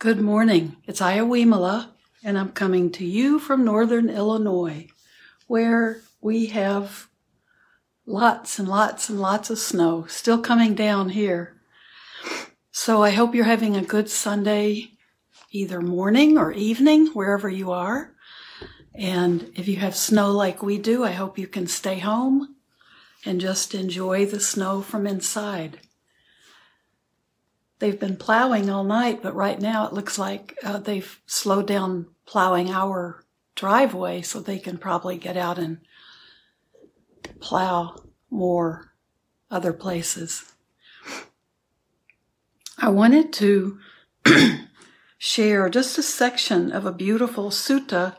Good morning. It's Iowimala, and I'm coming to you from northern Illinois, where we have lots and lots and lots of snow still coming down here. So I hope you're having a good Sunday, either morning or evening, wherever you are. And if you have snow like we do, I hope you can stay home and just enjoy the snow from inside they've been plowing all night, but right now it looks like uh, they've slowed down plowing our driveway so they can probably get out and plow more other places. I wanted to share just a section of a beautiful sutta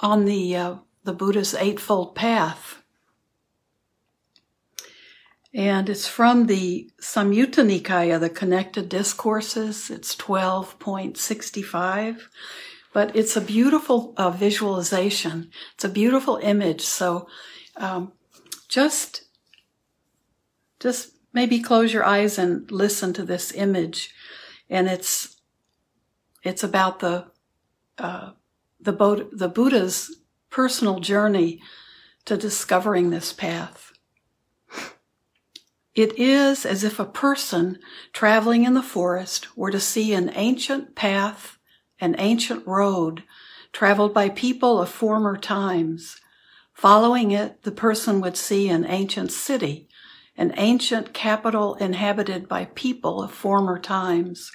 on the uh, the Buddha's eightfold path and it's from the Samyutta Nikaya, the connected discourses. It's 12.65. But it's a beautiful uh, visualization. It's a beautiful image. So um, just, just maybe close your eyes and listen to this image. And it's, it's about the, uh, the, Bod- the Buddha's personal journey to discovering this path. It is as if a person traveling in the forest were to see an ancient path, an ancient road traveled by people of former times. Following it, the person would see an ancient city, an ancient capital inhabited by people of former times,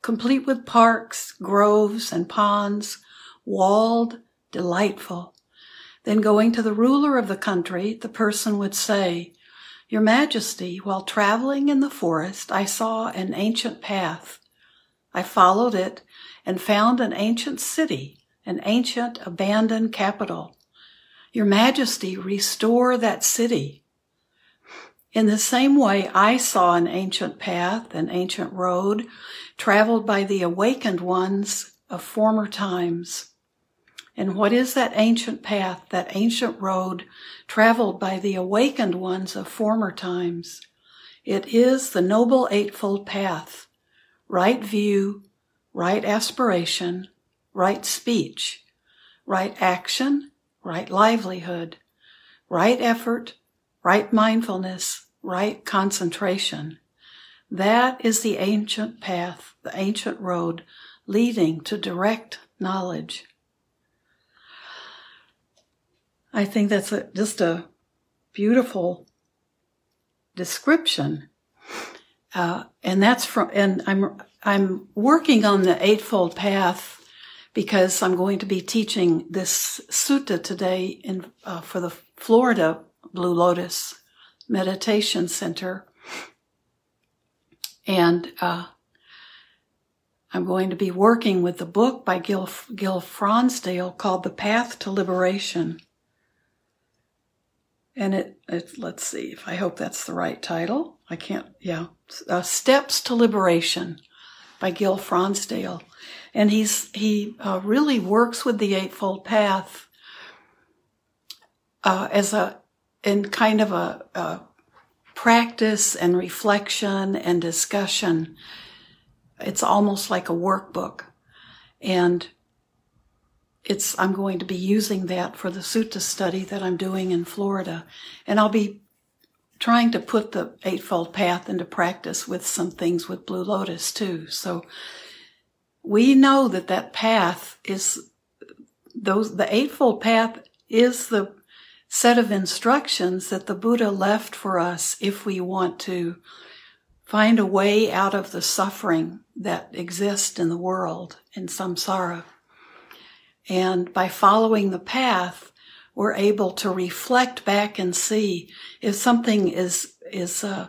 complete with parks, groves, and ponds, walled, delightful. Then going to the ruler of the country, the person would say, your Majesty, while traveling in the forest, I saw an ancient path. I followed it and found an ancient city, an ancient abandoned capital. Your Majesty, restore that city. In the same way, I saw an ancient path, an ancient road, traveled by the awakened ones of former times. And what is that ancient path, that ancient road traveled by the awakened ones of former times? It is the Noble Eightfold Path right view, right aspiration, right speech, right action, right livelihood, right effort, right mindfulness, right concentration. That is the ancient path, the ancient road leading to direct knowledge. I think that's a, just a beautiful description. Uh, and that's from, and I'm, I'm working on the Eightfold Path because I'm going to be teaching this sutta today in, uh, for the Florida Blue Lotus Meditation Center. And, uh, I'm going to be working with the book by Gil, Gil Fronsdal called The Path to Liberation. And it, it, let's see if I hope that's the right title. I can't, yeah. Uh, Steps to Liberation by Gil Fronsdal. And he's, he uh, really works with the Eightfold Path uh, as a, in kind of a, a practice and reflection and discussion. It's almost like a workbook. And it's I'm going to be using that for the sutta study that I'm doing in Florida, and I'll be trying to put the Eightfold Path into practice with some things with Blue Lotus too. So we know that that path is those the Eightfold Path is the set of instructions that the Buddha left for us if we want to find a way out of the suffering that exists in the world in samsara. And by following the path, we're able to reflect back and see if something is, is, uh,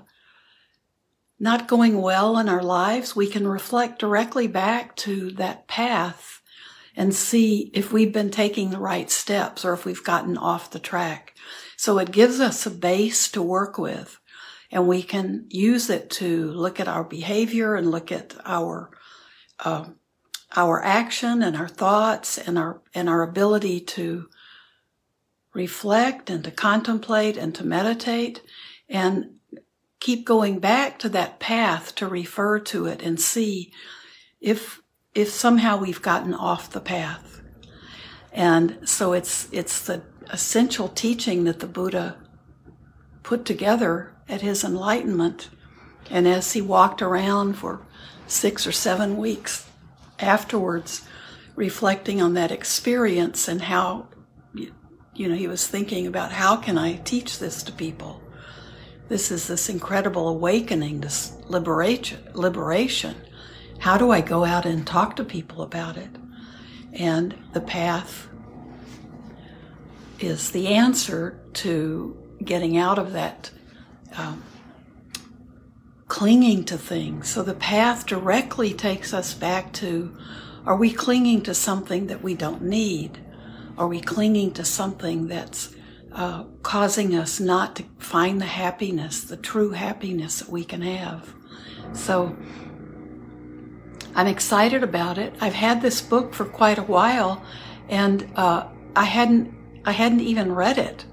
not going well in our lives, we can reflect directly back to that path and see if we've been taking the right steps or if we've gotten off the track. So it gives us a base to work with and we can use it to look at our behavior and look at our uh, our action and our thoughts and our and our ability to reflect and to contemplate and to meditate and keep going back to that path to refer to it and see if if somehow we've gotten off the path. And so it's it's the essential teaching that the Buddha put together at his enlightenment. And as he walked around for six or seven weeks afterwards, reflecting on that experience and how, you know, he was thinking about how can I teach this to people? This is this incredible awakening, this liberation, liberation. How do I go out and talk to people about it? And the path is the answer to getting out of that um, clinging to things. So the path directly takes us back to are we clinging to something that we don't need? Are we clinging to something that's uh, causing us not to find the happiness, the true happiness that we can have? So I'm excited about it. I've had this book for quite a while, and uh, I hadn't I hadn't even read it.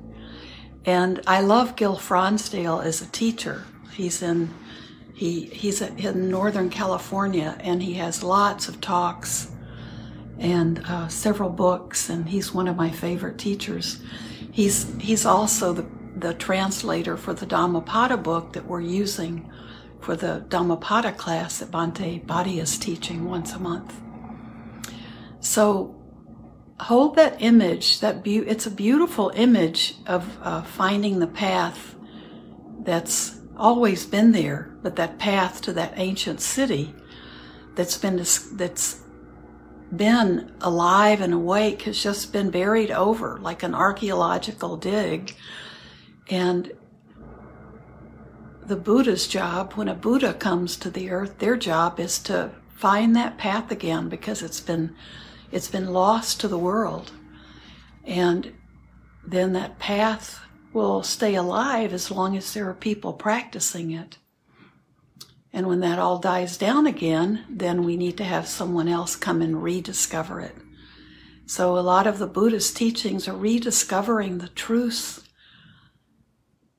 And I love Gil Fronsdal as a teacher. He's in he he's in Northern California, and he has lots of talks and uh, several books, and he's one of my favorite teachers. He's he's also the the translator for the Dhammapada book that we're using for the Dhammapada class that Bhante Bhadia is teaching once a month. So hold that image. That be- it's a beautiful image of uh, finding the path that's always been there, but that path to that ancient city that's been that's been alive and awake has just been buried over like an archaeological dig. And the Buddha's job, when a Buddha comes to the earth, their job is to find that path again because it's been it's been lost to the world. And then that path will stay alive as long as there are people practicing it. And when that all dies down again, then we need to have someone else come and rediscover it. So a lot of the Buddhist teachings are rediscovering the truths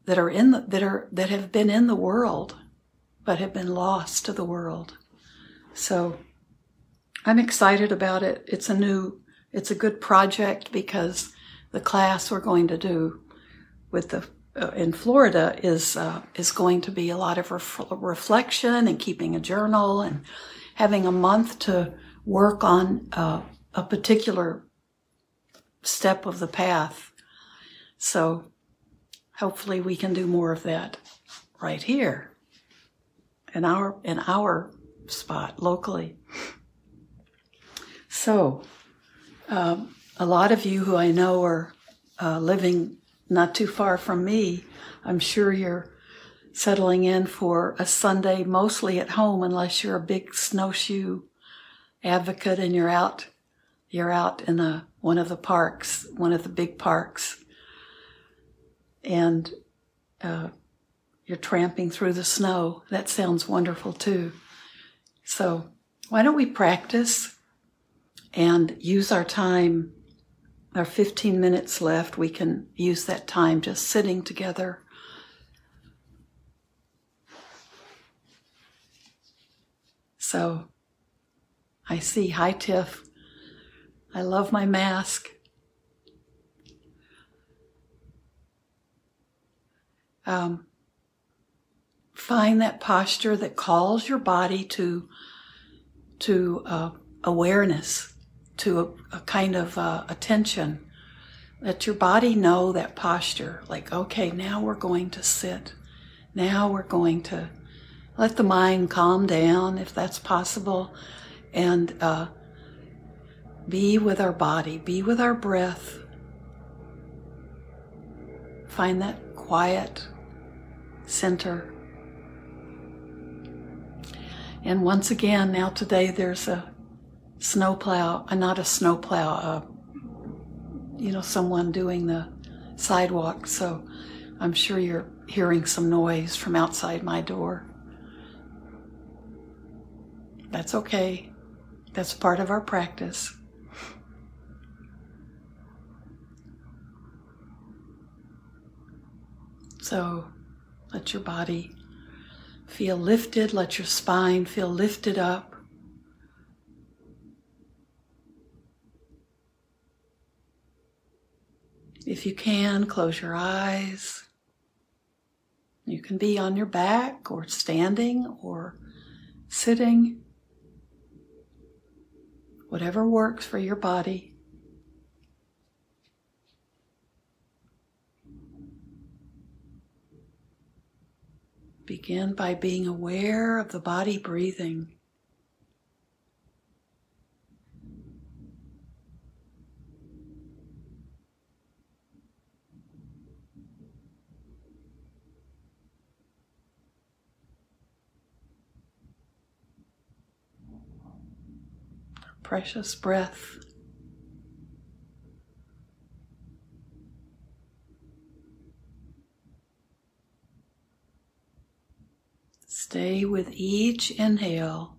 that are in the, that are that have been in the world but have been lost to the world. So I'm excited about it. It's a new, it's a good project because the class we're going to do with the in Florida is uh, is going to be a lot of ref- reflection and keeping a journal and having a month to work on uh, a particular step of the path. So hopefully we can do more of that right here in our in our spot locally. So, um, a lot of you who I know are uh, living not too far from me. I'm sure you're settling in for a Sunday mostly at home, unless you're a big snowshoe advocate and you're out. You're out in a, one of the parks, one of the big parks, and uh, you're tramping through the snow. That sounds wonderful too. So, why don't we practice? and use our time, our 15 minutes left, we can use that time just sitting together. So I see, hi Tiff. I love my mask. Um, find that posture that calls your body to to uh, awareness to a, a kind of uh, attention. Let your body know that posture, like, okay, now we're going to sit. Now we're going to let the mind calm down if that's possible and uh, be with our body, be with our breath. Find that quiet center. And once again, now today there's a snowplow, uh, not a snowplow, uh, you know, someone doing the sidewalk. So I'm sure you're hearing some noise from outside my door. That's okay. That's part of our practice. So let your body feel lifted, let your spine feel lifted up. If you can, close your eyes. You can be on your back or standing or sitting, whatever works for your body. Begin by being aware of the body breathing. Precious breath. Stay with each inhale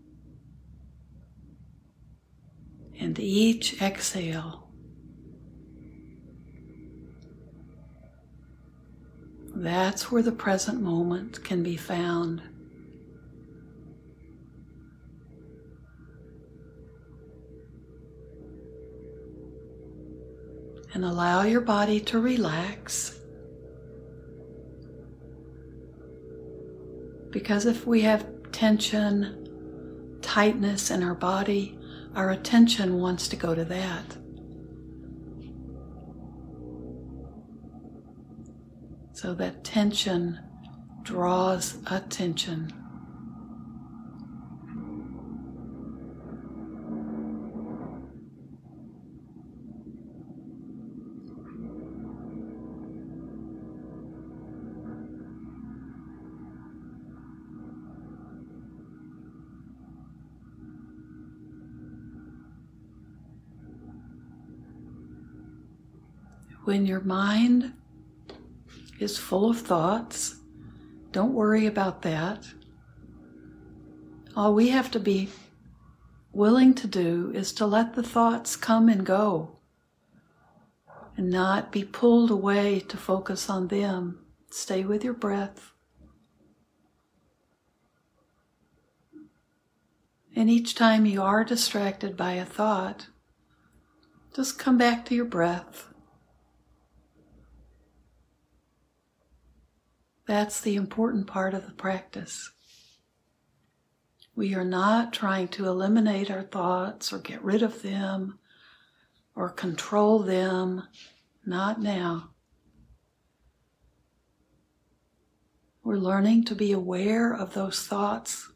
and each exhale. That's where the present moment can be found. And allow your body to relax. Because if we have tension, tightness in our body, our attention wants to go to that. So that tension draws attention. When your mind is full of thoughts, don't worry about that. All we have to be willing to do is to let the thoughts come and go and not be pulled away to focus on them. Stay with your breath. And each time you are distracted by a thought, just come back to your breath. That's the important part of the practice. We are not trying to eliminate our thoughts or get rid of them or control them. Not now. We're learning to be aware of those thoughts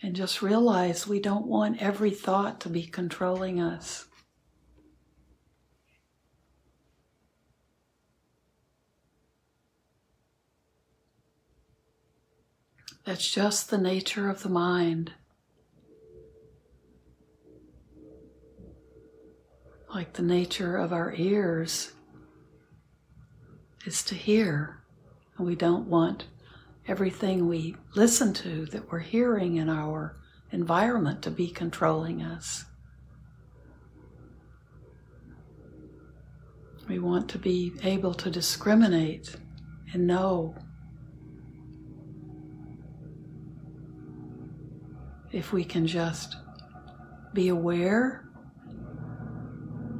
and just realize we don't want every thought to be controlling us. That's just the nature of the mind. Like the nature of our ears is to hear. And we don't want everything we listen to that we're hearing in our environment to be controlling us. We want to be able to discriminate and know if we can just be aware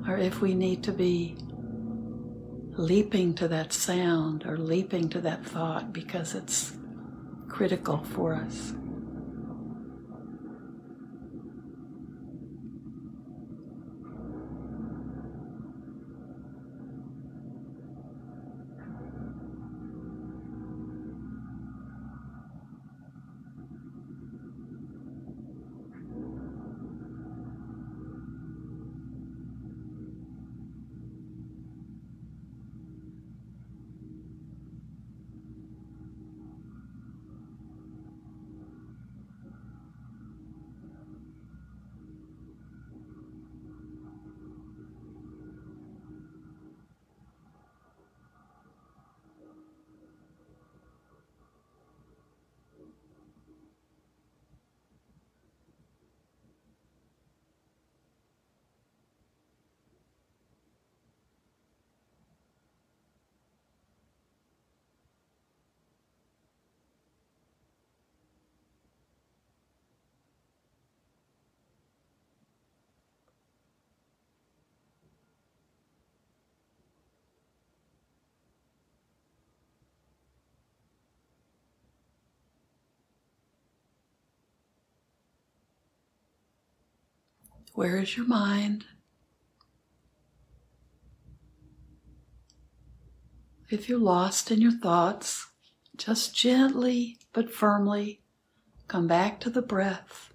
or if we need to be leaping to that sound or leaping to that thought because it's critical for us. Where is your mind? If you're lost in your thoughts, just gently but firmly come back to the breath.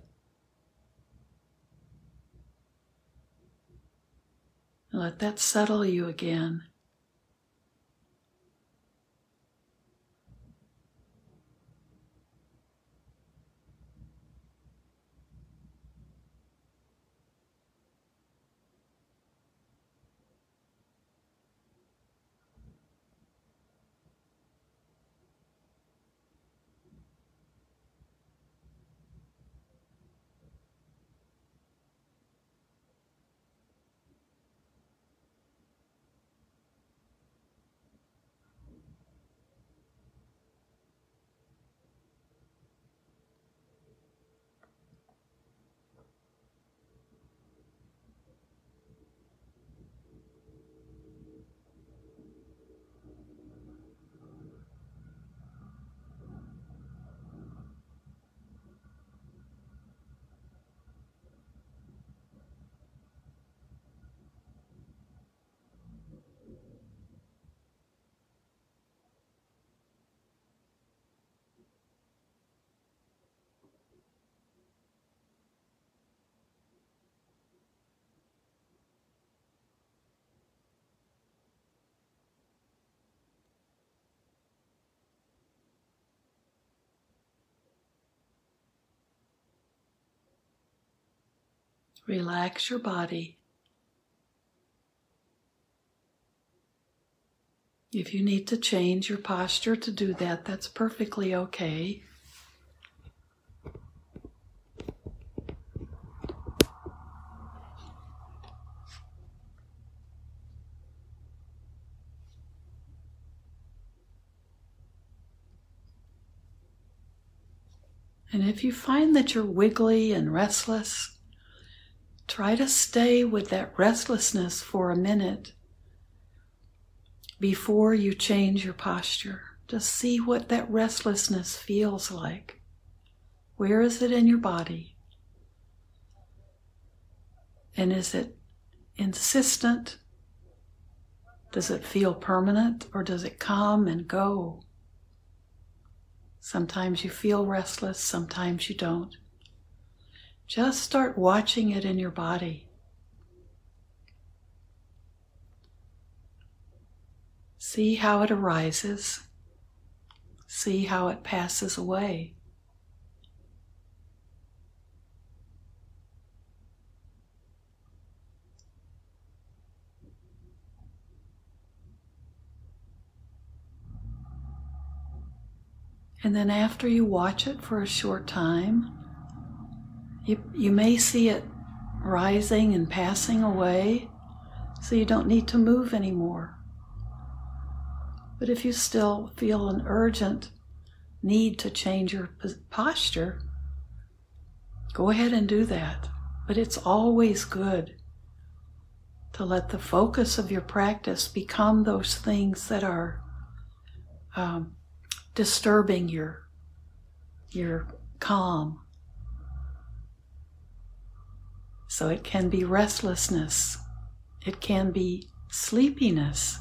Let that settle you again. Relax your body. If you need to change your posture to do that, that's perfectly okay. And if you find that you're wiggly and restless, try to stay with that restlessness for a minute before you change your posture. Just see what that restlessness feels like. Where is it in your body? And is it insistent? Does it feel permanent or does it come and go? Sometimes you feel restless, sometimes you don't. Just start watching it in your body. See how it arises. See how it passes away. And then after you watch it for a short time, you, you may see it rising and passing away, so you don't need to move anymore. But if you still feel an urgent need to change your posture, go ahead and do that. But it's always good to let the focus of your practice become those things that are um, disturbing your your calm. So it can be restlessness. It can be sleepiness.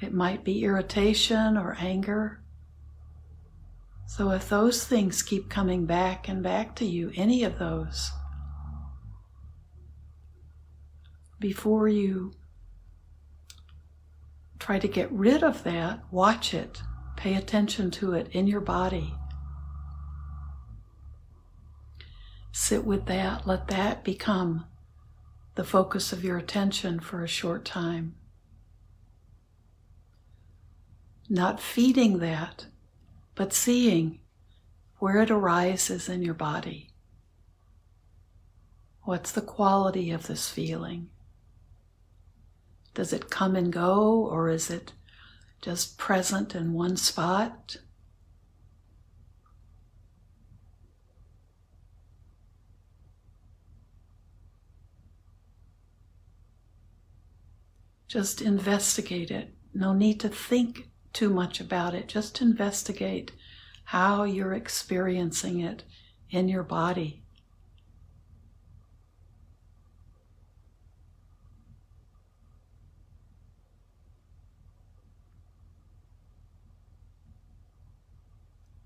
It might be irritation or anger. So if those things keep coming back and back to you, any of those, before you try to get rid of that, watch it, pay attention to it in your body. Sit with that, let that become the focus of your attention for a short time. Not feeding that, but seeing where it arises in your body. What's the quality of this feeling? Does it come and go, or is it just present in one spot? Just investigate it. No need to think too much about it. Just investigate how you're experiencing it in your body.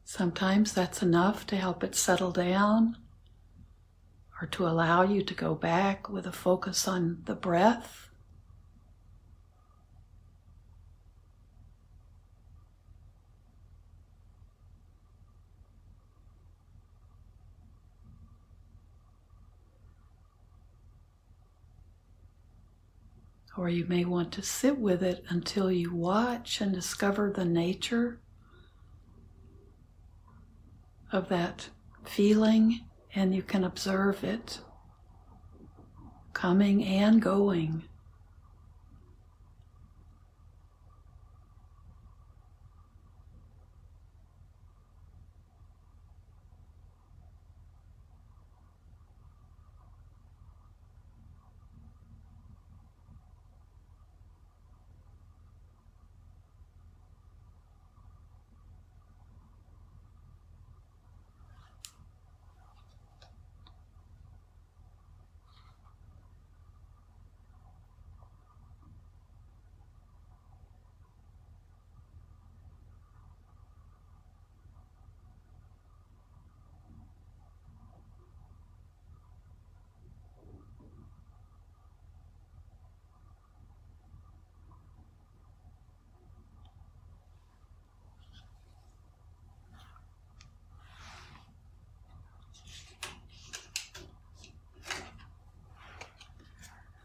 Sometimes that's enough to help it settle down or to allow you to go back with a focus on the breath. Or you may want to sit with it until you watch and discover the nature of that feeling and you can observe it coming and going.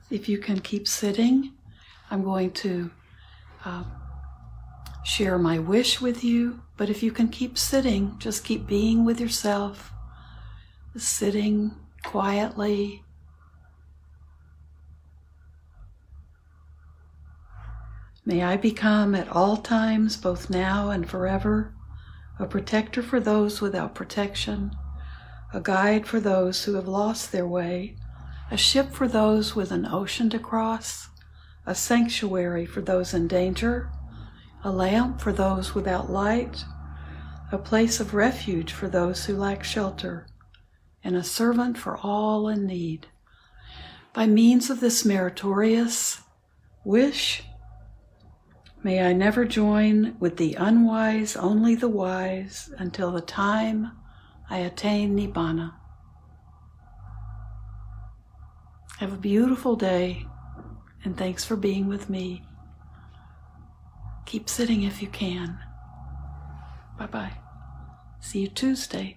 If you can keep sitting, I'm going to uh, share my wish with you. But if you can keep sitting, just keep being with yourself, sitting quietly. May I become at all times, both now and forever, a protector for those without protection, a guide for those who have lost their way a ship for those with an ocean to cross, a sanctuary for those in danger, a lamp for those without light, a place of refuge for those who lack shelter, and a servant for all in need. By means of this meritorious wish, may I never join with the unwise, only the wise, until the time I attain Nibbana. Have a beautiful day, and thanks for being with me. Keep sitting if you can. Bye bye. See you Tuesday.